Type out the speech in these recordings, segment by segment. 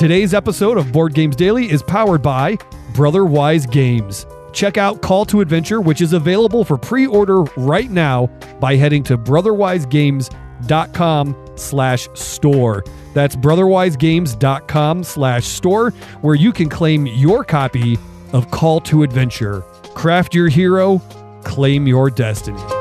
Today's episode of Board Games Daily is powered by Brotherwise Games. Check out Call to Adventure, which is available for pre-order right now by heading to brotherwisegames.com slash store. That's brotherwisegames.com slash store, where you can claim your copy of Call to Adventure. Craft your hero, claim your destiny.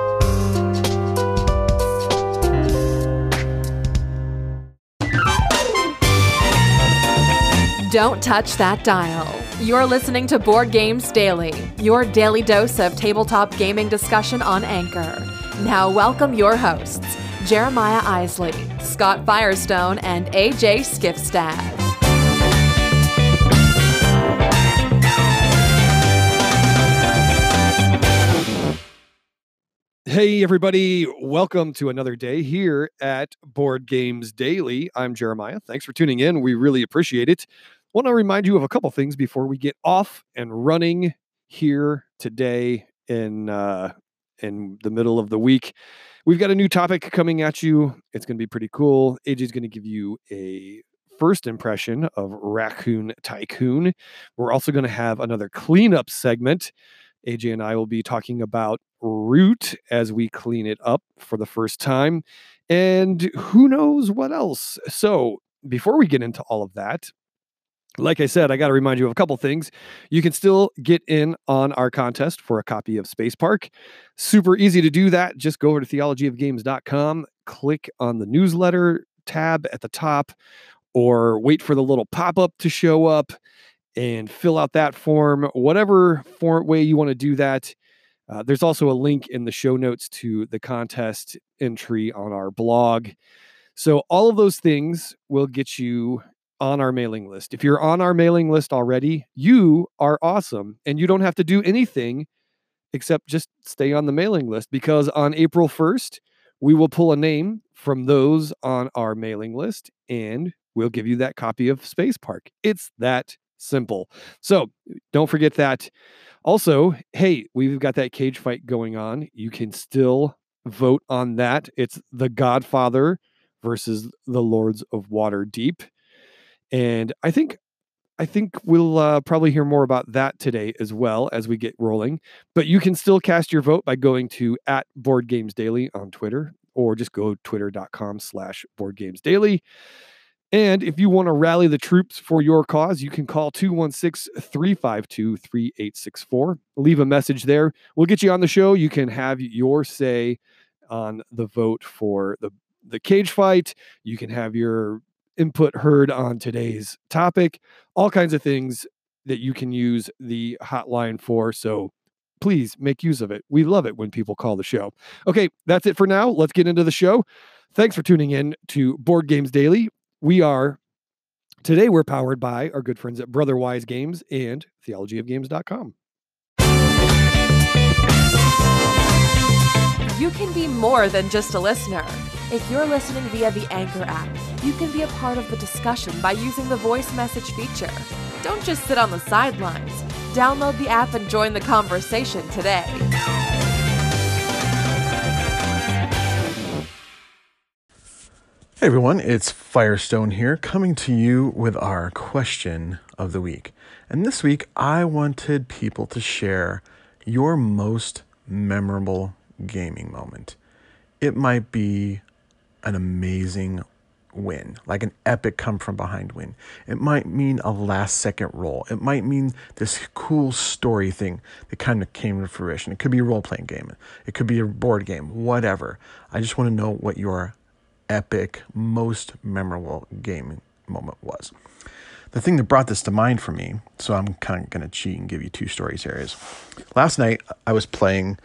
Don't touch that dial. You're listening to Board Games Daily, your daily dose of tabletop gaming discussion on Anchor. Now, welcome your hosts, Jeremiah Isley, Scott Firestone, and AJ Skifstad. Hey, everybody. Welcome to another day here at Board Games Daily. I'm Jeremiah. Thanks for tuning in. We really appreciate it. Want to remind you of a couple things before we get off and running here today in uh, in the middle of the week. We've got a new topic coming at you. It's going to be pretty cool. AJ is going to give you a first impression of Raccoon Tycoon. We're also going to have another cleanup segment. AJ and I will be talking about Root as we clean it up for the first time. And who knows what else. So, before we get into all of that, like I said, I got to remind you of a couple things. You can still get in on our contest for a copy of Space Park. Super easy to do that. Just go over to theologyofgames.com, click on the newsletter tab at the top, or wait for the little pop up to show up and fill out that form, whatever form way you want to do that. Uh, there's also a link in the show notes to the contest entry on our blog. So, all of those things will get you on our mailing list. If you're on our mailing list already, you are awesome and you don't have to do anything except just stay on the mailing list because on April 1st, we will pull a name from those on our mailing list and we'll give you that copy of Space Park. It's that simple. So, don't forget that. Also, hey, we've got that cage fight going on. You can still vote on that. It's The Godfather versus the Lords of Waterdeep. And I think I think we'll uh, probably hear more about that today as well as we get rolling. But you can still cast your vote by going to at Board Games Daily on Twitter, or just go twitter.com slash Board Games Daily. And if you want to rally the troops for your cause, you can call 216 352 3864. Leave a message there. We'll get you on the show. You can have your say on the vote for the, the cage fight. You can have your input heard on today's topic, all kinds of things that you can use the hotline for. So please make use of it. We love it when people call the show. Okay, that's it for now. Let's get into the show. Thanks for tuning in to Board Games Daily. We are today we're powered by our good friends at Brotherwise Games and theologyofgames.com. You can be more than just a listener. If you're listening via the Anchor app, you can be a part of the discussion by using the voice message feature. Don't just sit on the sidelines. Download the app and join the conversation today. Hey everyone, it's Firestone here coming to you with our question of the week. And this week I wanted people to share your most memorable gaming moment. It might be an amazing win, like an epic come from behind win. It might mean a last second roll. It might mean this cool story thing that kind of came to fruition. It could be a role playing game, it could be a board game, whatever. I just want to know what your epic, most memorable gaming moment was. The thing that brought this to mind for me, so I'm kind of going to cheat and give you two stories here, is last night I was playing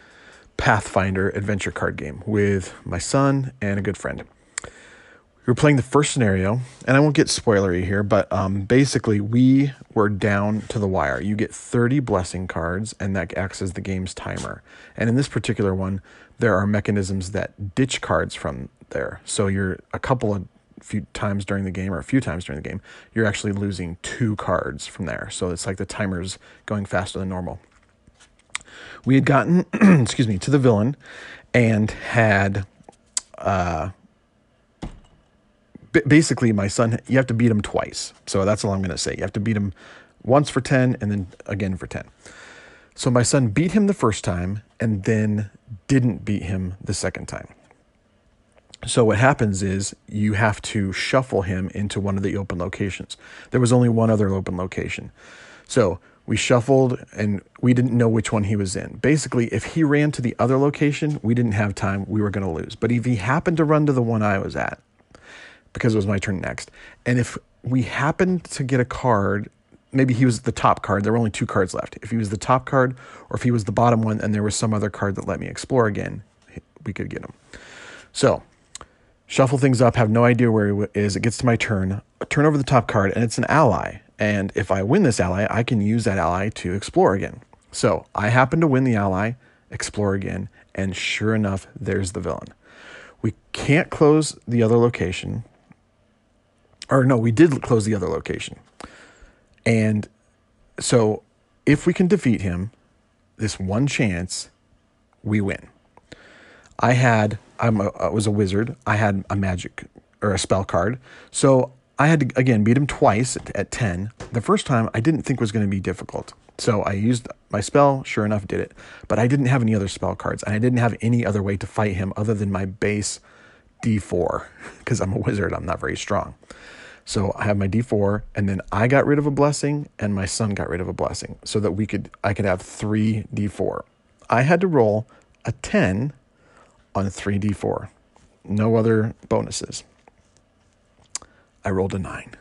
Pathfinder adventure card game with my son and a good friend. We were playing the first scenario, and I won't get spoilery here, but um, basically we were down to the wire. You get 30 blessing cards, and that acts as the game's timer. And in this particular one, there are mechanisms that ditch cards from there. So you're a couple of few times during the game or a few times during the game, you're actually losing two cards from there. So it's like the timer's going faster than normal. We had gotten, excuse me, to the villain and had uh, basically my son. You have to beat him twice. So that's all I'm going to say. You have to beat him once for ten, and then again for ten. So my son beat him the first time, and then didn't beat him the second time. So what happens is you have to shuffle him into one of the open locations. There was only one other open location. So we shuffled and we didn't know which one he was in. Basically, if he ran to the other location, we didn't have time, we were going to lose. But if he happened to run to the one I was at, because it was my turn next, and if we happened to get a card, maybe he was the top card, there were only two cards left. If he was the top card or if he was the bottom one and there was some other card that let me explore again, we could get him. So shuffle things up, have no idea where he is. It gets to my turn, turn over the top card, and it's an ally. And if I win this ally, I can use that ally to explore again. So I happen to win the ally, explore again, and sure enough, there's the villain. We can't close the other location. Or no, we did close the other location. And so if we can defeat him, this one chance, we win. I had I'm a, I was a wizard. I had a magic or a spell card. So I had to again beat him twice at, at 10. The first time I didn't think was going to be difficult. So I used my spell, sure enough did it. But I didn't have any other spell cards and I didn't have any other way to fight him other than my base D4 because I'm a wizard, I'm not very strong. So I have my D4 and then I got rid of a blessing and my son got rid of a blessing so that we could I could have 3 D4. I had to roll a 10 on a 3d4. No other bonuses. I rolled a 9.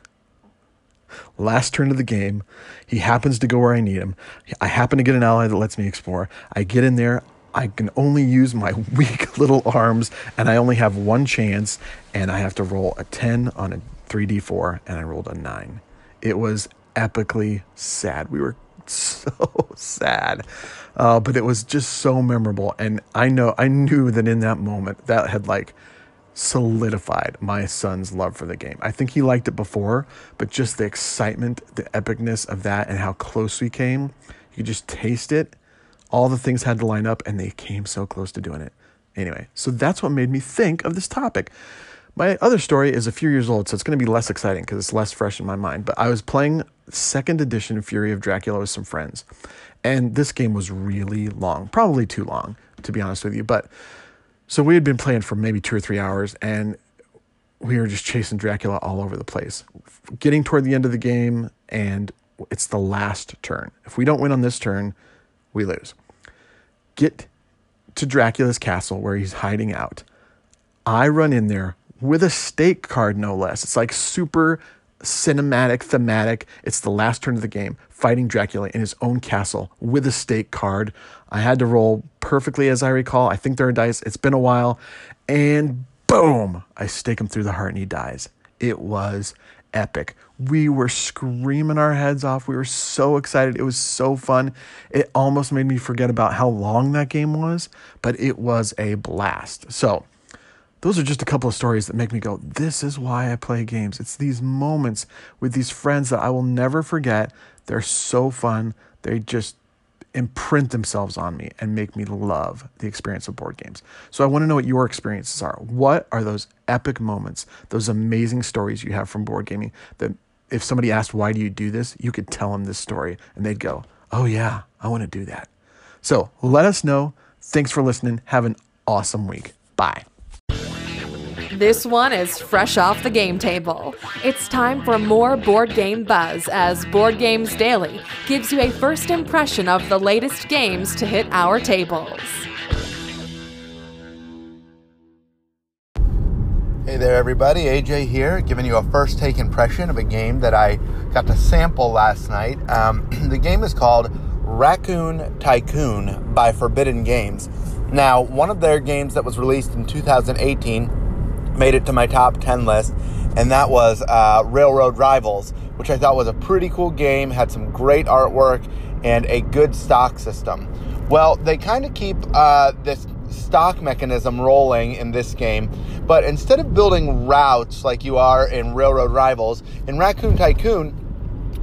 Last turn of the game, he happens to go where I need him. I happen to get an ally that lets me explore. I get in there. I can only use my weak little arms, and I only have one chance, and I have to roll a 10 on a 3d4, and I rolled a 9. It was epically sad. We were so sad. Uh, but it was just so memorable. And I know, I knew that in that moment that had like solidified my son's love for the game. I think he liked it before, but just the excitement, the epicness of that and how close we came, you could just taste it. All the things had to line up and they came so close to doing it. Anyway, so that's what made me think of this topic. My other story is a few years old, so it's going to be less exciting because it's less fresh in my mind. But I was playing second edition Fury of Dracula with some friends, and this game was really long, probably too long, to be honest with you. But so we had been playing for maybe two or three hours, and we were just chasing Dracula all over the place. Getting toward the end of the game, and it's the last turn. If we don't win on this turn, we lose. Get to Dracula's castle where he's hiding out. I run in there with a stake card, no less. It's like super cinematic, thematic. It's the last turn of the game, fighting Dracula in his own castle with a stake card. I had to roll perfectly as I recall. I think there are dice. It's been a while. And boom, I stake him through the heart and he dies. It was epic. We were screaming our heads off. We were so excited. It was so fun. It almost made me forget about how long that game was, but it was a blast. So, those are just a couple of stories that make me go, this is why I play games. It's these moments with these friends that I will never forget. They're so fun. They just imprint themselves on me and make me love the experience of board games. So I want to know what your experiences are. What are those epic moments, those amazing stories you have from board gaming that if somebody asked, why do you do this? You could tell them this story and they'd go, oh yeah, I want to do that. So let us know. Thanks for listening. Have an awesome week. Bye. This one is fresh off the game table. It's time for more board game buzz as Board Games Daily gives you a first impression of the latest games to hit our tables. Hey there, everybody. AJ here, giving you a first take impression of a game that I got to sample last night. Um, the game is called Raccoon Tycoon by Forbidden Games. Now, one of their games that was released in 2018 made it to my top 10 list, and that was uh, Railroad Rivals, which I thought was a pretty cool game, had some great artwork, and a good stock system. Well, they kind of keep uh, this stock mechanism rolling in this game, but instead of building routes like you are in Railroad Rivals, in Raccoon Tycoon,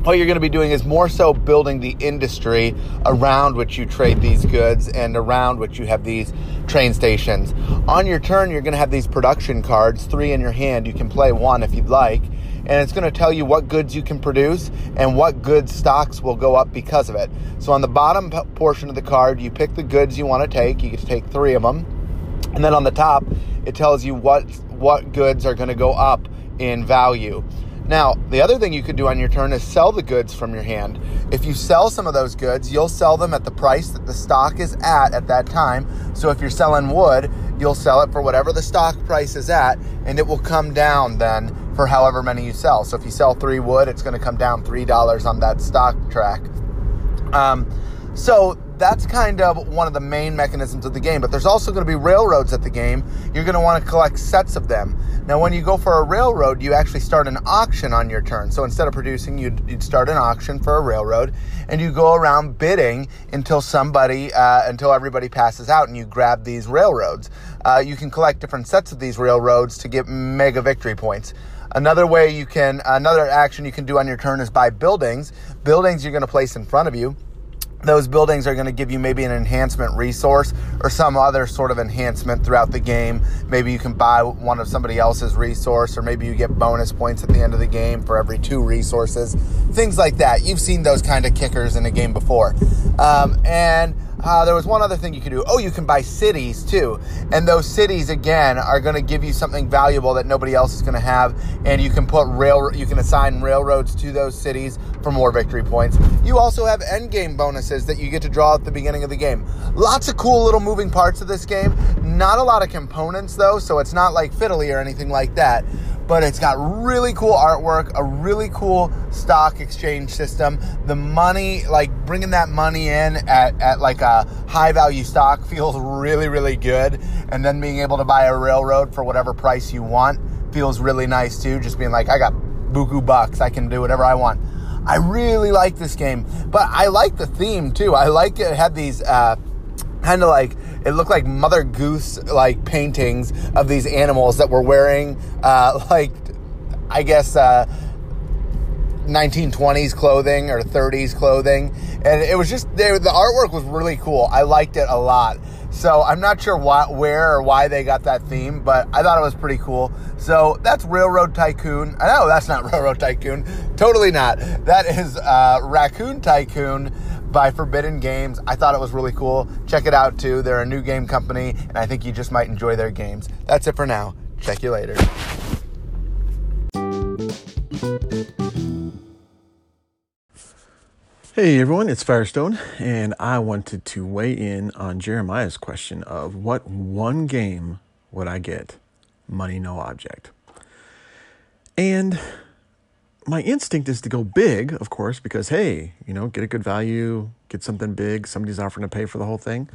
what you're going to be doing is more so building the industry around which you trade these goods and around which you have these train stations. On your turn, you're going to have these production cards, three in your hand. You can play one if you'd like, and it's going to tell you what goods you can produce and what goods stocks will go up because of it. So on the bottom portion of the card, you pick the goods you want to take. You get to take three of them, and then on the top, it tells you what what goods are going to go up in value. Now, the other thing you could do on your turn is sell the goods from your hand. If you sell some of those goods, you'll sell them at the price that the stock is at at that time. So if you're selling wood, you'll sell it for whatever the stock price is at, and it will come down then for however many you sell. So if you sell three wood, it's going to come down $3 on that stock track. Um, so that's kind of one of the main mechanisms of the game. But there's also going to be railroads at the game. You're going to want to collect sets of them. Now, when you go for a railroad, you actually start an auction on your turn. So instead of producing, you'd, you'd start an auction for a railroad, and you go around bidding until somebody, uh, until everybody passes out, and you grab these railroads. Uh, you can collect different sets of these railroads to get mega victory points. Another way you can, another action you can do on your turn is buy buildings. Buildings you're going to place in front of you those buildings are going to give you maybe an enhancement resource or some other sort of enhancement throughout the game. Maybe you can buy one of somebody else's resource, or maybe you get bonus points at the end of the game for every two resources. Things like that. You've seen those kind of kickers in a game before. Um, and uh, there was one other thing you could do. Oh, you can buy cities too. And those cities, again, are going to give you something valuable that nobody else is going to have. And you can put rail, you can assign railroads to those cities for more victory points. You also have end game bonuses that you get to draw at the beginning of the game. Lots of cool little moving parts of this game. Not a lot of components though, so it's not like fiddly or anything like that but it's got really cool artwork, a really cool stock exchange system. The money, like bringing that money in at, at like a high value stock feels really, really good. And then being able to buy a railroad for whatever price you want feels really nice too. Just being like, I got buku bucks, I can do whatever I want. I really like this game, but I like the theme too. I like it had these uh, kind of like it looked like Mother Goose like paintings of these animals that were wearing uh, like I guess uh, 1920s clothing or 30s clothing, and it was just they, the artwork was really cool. I liked it a lot. So I'm not sure why, where or why they got that theme, but I thought it was pretty cool. So that's Railroad Tycoon. I know that's not Railroad Tycoon. Totally not. That is uh, Raccoon Tycoon by Forbidden Games. I thought it was really cool. Check it out too. They're a new game company, and I think you just might enjoy their games. That's it for now. Check you later. Hey everyone, it's Firestone, and I wanted to weigh in on Jeremiah's question of what one game would I get? Money, no object. And my instinct is to go big, of course, because hey, you know, get a good value, get something big, somebody's offering to pay for the whole thing.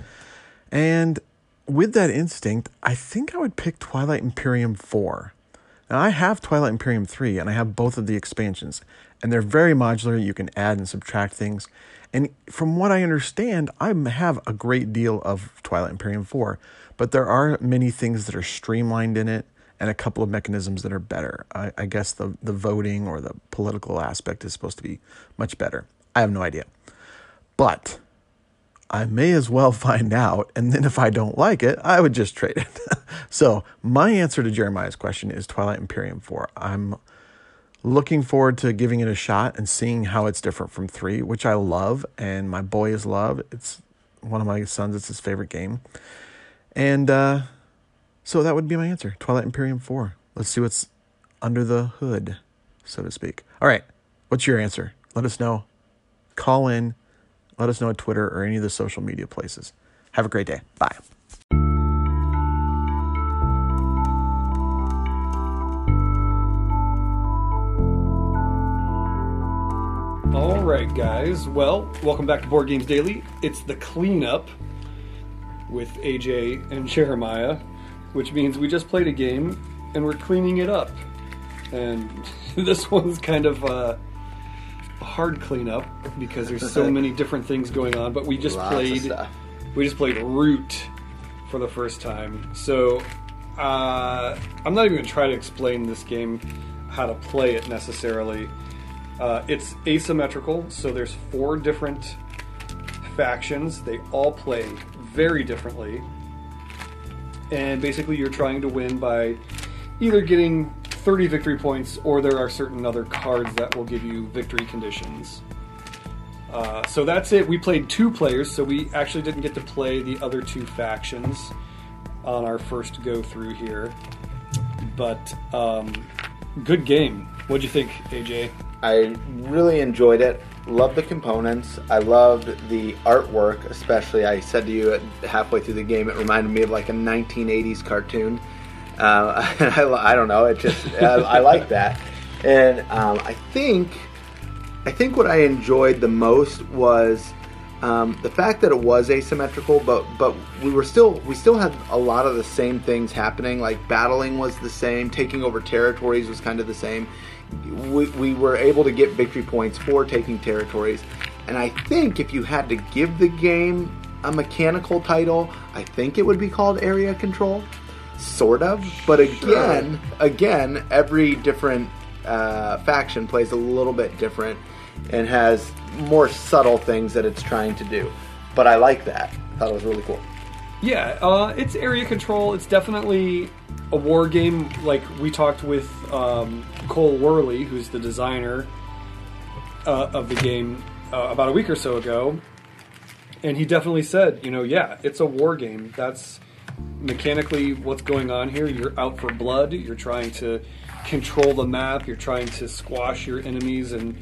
And with that instinct, I think I would pick Twilight Imperium 4. Now, I have Twilight Imperium 3 and I have both of the expansions, and they're very modular. You can add and subtract things. And from what I understand, I have a great deal of Twilight Imperium 4, but there are many things that are streamlined in it and a couple of mechanisms that are better. I, I, guess the, the voting or the political aspect is supposed to be much better. I have no idea. But I may as well find out. And then if I don't like it, I would just trade it. so my answer to Jeremiah's question is Twilight Imperium 4. I'm looking forward to giving it a shot and seeing how it's different from 3, which I love and my boys love. It's one of my sons, it's his favorite game. And, uh, so that would be my answer Twilight Imperium 4. Let's see what's under the hood, so to speak. All right, what's your answer? Let us know. Call in, let us know at Twitter or any of the social media places. Have a great day. Bye. All right, guys. Well, welcome back to Board Games Daily. It's the cleanup with AJ and Jeremiah which means we just played a game and we're cleaning it up. And this one's kind of uh, a hard cleanup because there's so many different things going on. But we just Lots played we just played Root for the first time. So uh, I'm not even going to try to explain this game, how to play it necessarily. Uh, it's asymmetrical, so there's four different factions. They all play very differently, and basically you're trying to win by either getting 30 victory points, or there are certain other cards that will give you victory conditions. Uh, so that's it. We played two players, so we actually didn't get to play the other two factions on our first go through here. But um, good game. What'd you think, AJ? I really enjoyed it. Loved the components. I loved the artwork, especially. I said to you halfway through the game, it reminded me of like a 1980s cartoon. Uh, I, I, don't know. It just I, I like that, and um, I think I think what I enjoyed the most was um, the fact that it was asymmetrical, but but we were still we still had a lot of the same things happening. Like battling was the same, taking over territories was kind of the same. We, we were able to get victory points for taking territories, and I think if you had to give the game a mechanical title, I think it would be called area control, sort of. But again, sure. again, every different uh, faction plays a little bit different and has more subtle things that it's trying to do. But I like that. I thought it was really cool. Yeah, uh, it's area control. It's definitely a war game. Like we talked with um, Cole Wehrle, who's the designer uh, of the game, uh, about a week or so ago, and he definitely said, you know, yeah, it's a war game. That's mechanically what's going on here. You're out for blood. You're trying to control the map. You're trying to squash your enemies and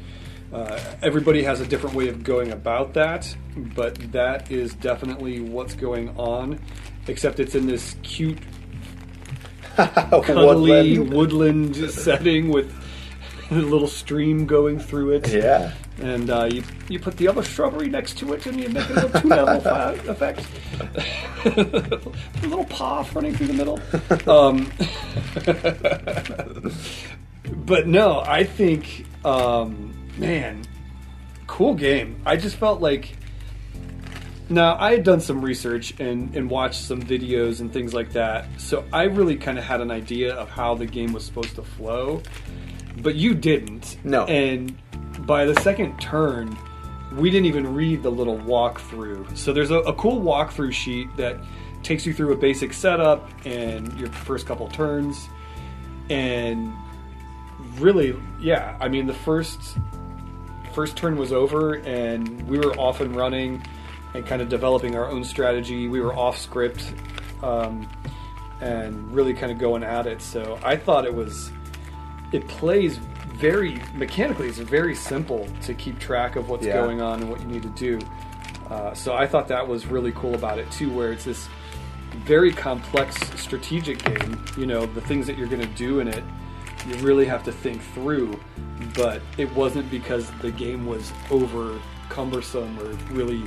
uh, everybody has a different way of going about that, but that is definitely what's going on. Except it's in this cute, cuddly woodland, woodland setting with a little stream going through it. Yeah. And uh, you you put the other shrubbery next to it, and you make a little two level effect. a little paw running through the middle. Um, but no, I think um, man, cool game. I just felt like. Now, I had done some research and, and watched some videos and things like that, so I really kind of had an idea of how the game was supposed to flow, but you didn't. No. And by the second turn, we didn't even read the little walkthrough. So there's a, a cool walkthrough sheet that takes you through a basic setup and your first couple turns, and really, yeah, I mean, the first first turn was over and we were off and running and kind of developing our own strategy. We were off script um, and really kind of going at it. So I thought it was, it plays very mechanically. It's very simple to keep track of what's yeah. going on and what you need to do. Uh, so I thought that was really cool about it too, where it's this very complex strategic game. You know, the things that you're going to do in it you really have to think through. But it wasn't because the game was over cumbersome or really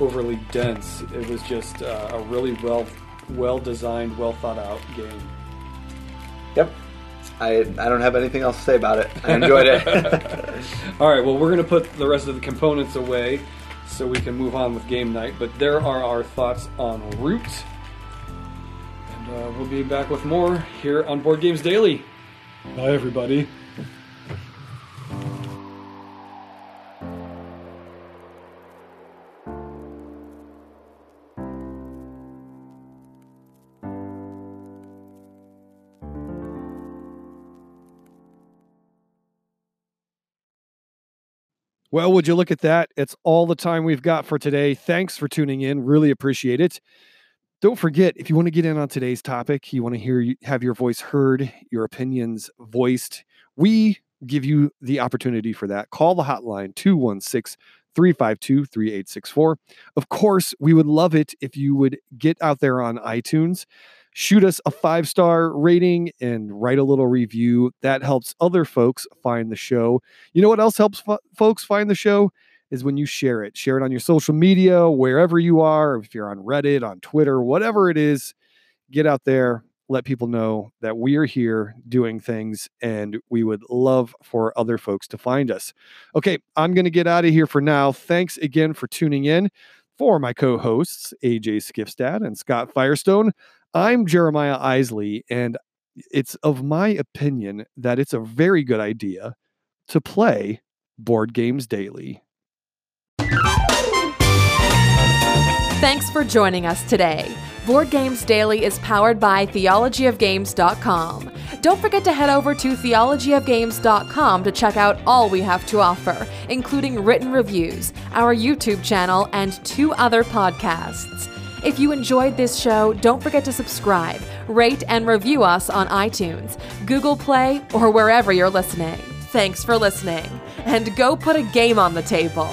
overly dense. It was just uh, a really well well designed, well thought out game. Yep. I, I don't have anything else to say about it. I enjoyed it. All right, well, we're going to put the rest of the components away so we can move on with game night. But there are our thoughts on Root. And uh, we'll be back with more here on Board Games Daily. Bye, everybody. Well, would you look at that? It's all the time we've got for today. Thanks for tuning in. Really appreciate it. Don't forget, if you want to get in on today's topic, you want to hear have your voice heard, your opinions voiced, we give you the opportunity for that. Call the hotline 216 352 3864. Of course, we would love it if you would get out there on iTunes, shoot us a five star rating, and write a little review. That helps other folks find the show. You know what else helps fo- folks find the show? is when you share it. Share it on your social media, wherever you are, if you're on Reddit, on Twitter, whatever it is, get out there, let people know that we are here doing things and we would love for other folks to find us. Okay, I'm going to get out of here for now. Thanks again for tuning in. For my co hosts, AJ Skifstad and Scott Firestone, I'm Jeremiah Isley, and it's of my opinion that it's a very good idea to play Board Games Daily. Thanks for joining us today. Board Games Daily is powered by theologyofgames.com. Don't forget to head over to theologyofgames.com to check out all we have to offer, including written reviews, our YouTube channel, and two other podcasts. If you enjoyed this show, don't forget to subscribe, rate, and review us on iTunes, Google Play, or wherever you're listening. Thanks for listening, and go put a game on the table.